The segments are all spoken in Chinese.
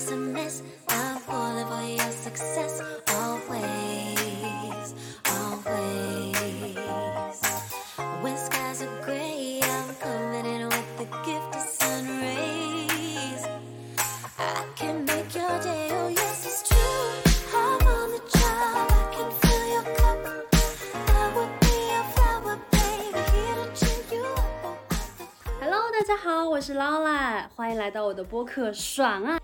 life's a mess. I'm falling for your success. Always, always. When skies are gray, I'm coming in with the gift of sun rays. I can make your day, oh yes, it's true. I'm on the job, I can fill your cup. I would be a flower, baby, here to cheer you up. Oh, I'm the Hello，大家好，我是 Lola，欢迎来到我的播客爽啊！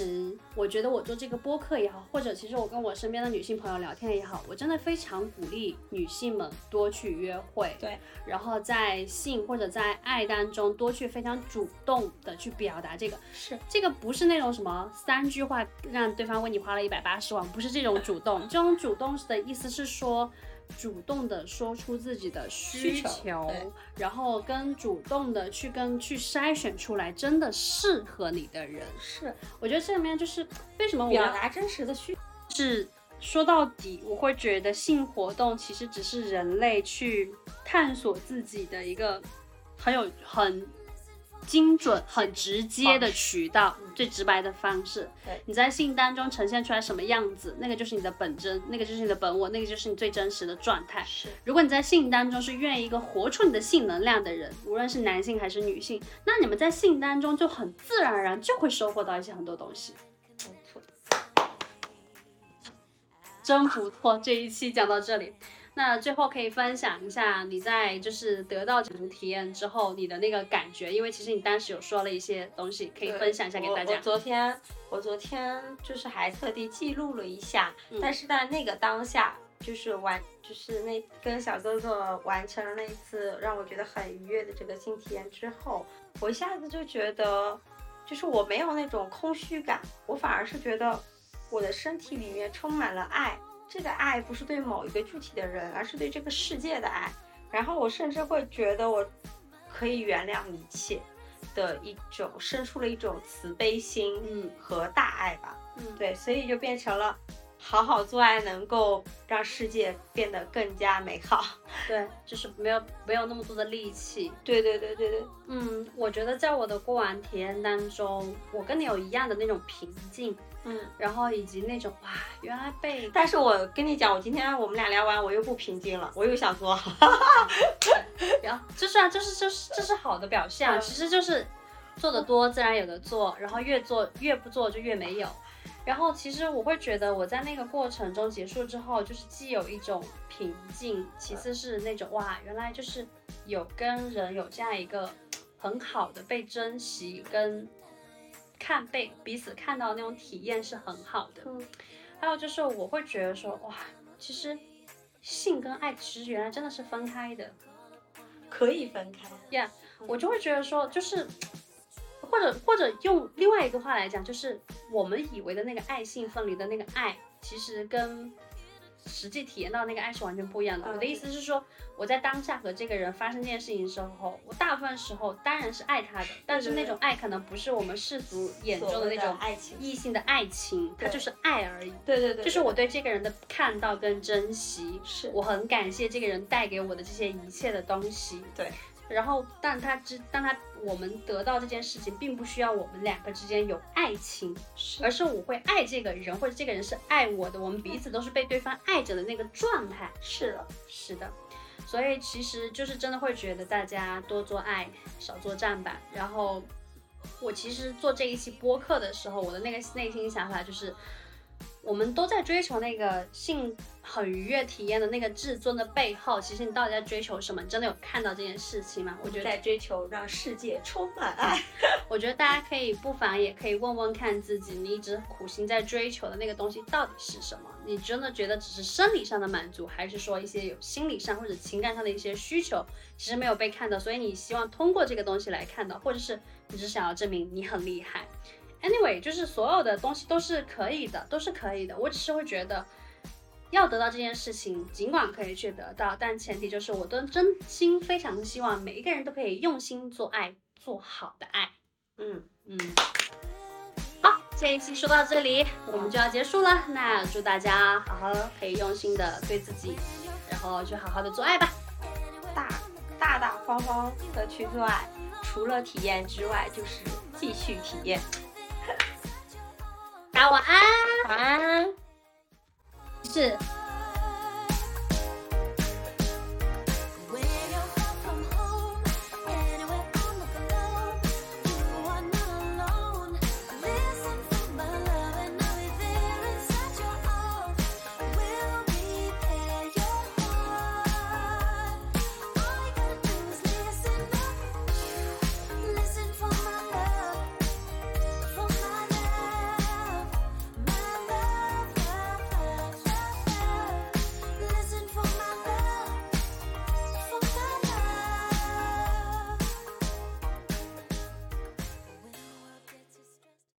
时，我觉得我做这个播客也好，或者其实我跟我身边的女性朋友聊天也好，我真的非常鼓励女性们多去约会，对，然后在性或者在爱当中多去非常主动的去表达这个，是这个不是那种什么三句话让对方为你花了一百八十万，不是这种主动，这种主动的意思是说。主动的说出自己的需需求然后跟主动的去跟去筛选出来真的适合你的人。是。我觉得这里面就是为什么我要表达真实的需是说到底，我会觉得性活动其实只是人类去探索自己的一个很有很精准、很直接的渠道，最直白的方式。对你在性当中呈现出来什么样子，那个就是你的本真，那个就是你的本我，那个就是你最真实的状态。是如果你在性当中是愿意一个活出你的性能量的人，无论是男性还是女性，那你们在性当中就很自然而然就会收获到一些很多东西。真不错，这一期讲到这里。那最后可以分享一下你在就是得到这种体验之后你的那个感觉，因为其实你当时有说了一些东西，可以分享一下给大家。昨天我昨天就是还特地记录了一下，嗯但是在那个当下，就是完就是那跟小哥哥完成了那一次让我觉得很愉悦的这个性体验之后，我一下子就觉得，就是我没有那种空虚感，我反而是觉得我的身体里面充满了爱。这个爱不是对某一个具体的人，而是对这个世界的爱。然后我甚至会觉得我可以原谅一切的一种，生出了一种慈悲心嗯和大爱吧。嗯，对，所以就变成了好好做爱，能够让世界变得更加美好。对，就是没有没有那么多的力气。对对对对对，嗯，我觉得在我的过往体验当中，我跟你有一样的那种平静，嗯。然后以及那种哇，原来被但是我跟你讲，我今天我们俩聊完，我又不平静了，我又想做好。然后就是啊，就是就是这是好的表现其实就是做的多自然有的做，然后越做越不做就越没有。然后其实我会觉得我在那个过程中结束之后，就是既有一种平静，其次是那种哇，原来就是有跟人有这样一个很好的被珍惜跟看被彼此看到的那种体验是很好的。嗯还有就是我会觉得说哇，其实性跟爱其实原来真的是分开的。可以分开。呀我就会觉得说，就是，或者或者用另外一个话来讲，就是我们以为的那个爱性分离的那个爱，其实跟实际体验到那个爱是完全不一样的。嗯我的意思是说，我在当下和这个人发生这件事情的时候，我大部分时候当然是爱他的，但是那种爱可能不是我们世俗眼中的那种爱情。异性的爱情，它就是爱而已。对对对，就是我对这个人的看到跟珍惜，是我很感谢这个人带给我的这些一切的东西。对。然后，但他知，当他我们得到这件事情，并不需要我们两个之间有爱情，是而是我会爱这个人，或者这个人是爱我的，我们彼此都是被对方爱着的那个状态。是的，是的，所以其实就是真的会觉得大家多做爱，少做战吧。然后我其实做这一期播客的时候，我的那个内心想法就是，我们都在追求那个性很愉悦体验的那个至尊的背后，其实你到底在追求什么？你真的有看到这件事情吗？我觉得在追求让世界充满爱。我觉得大家可以不妨也可以问问看自己，你一直苦心在追求的那个东西到底是什么？你真的觉得只是生理上的满足，还是说一些有心理上或者情感上的一些需求，其实没有被看到，所以你希望通过这个东西来看到，或者是你只想要证明你很厉害。就是所有的东西都是可以的，都是可以的。我只是会觉得，要得到这件事情，尽管可以去得到，但前提就是我都真心非常希望每一个人都可以用心做爱，做好的爱。嗯，嗯，好，这一期说到这里，我们就要结束了。那祝大家好好可以用心的对自己，然后去好好的做爱吧。大大大方方的去做爱，除了体验之外，就是继续体验。大家晚安。晚安。是。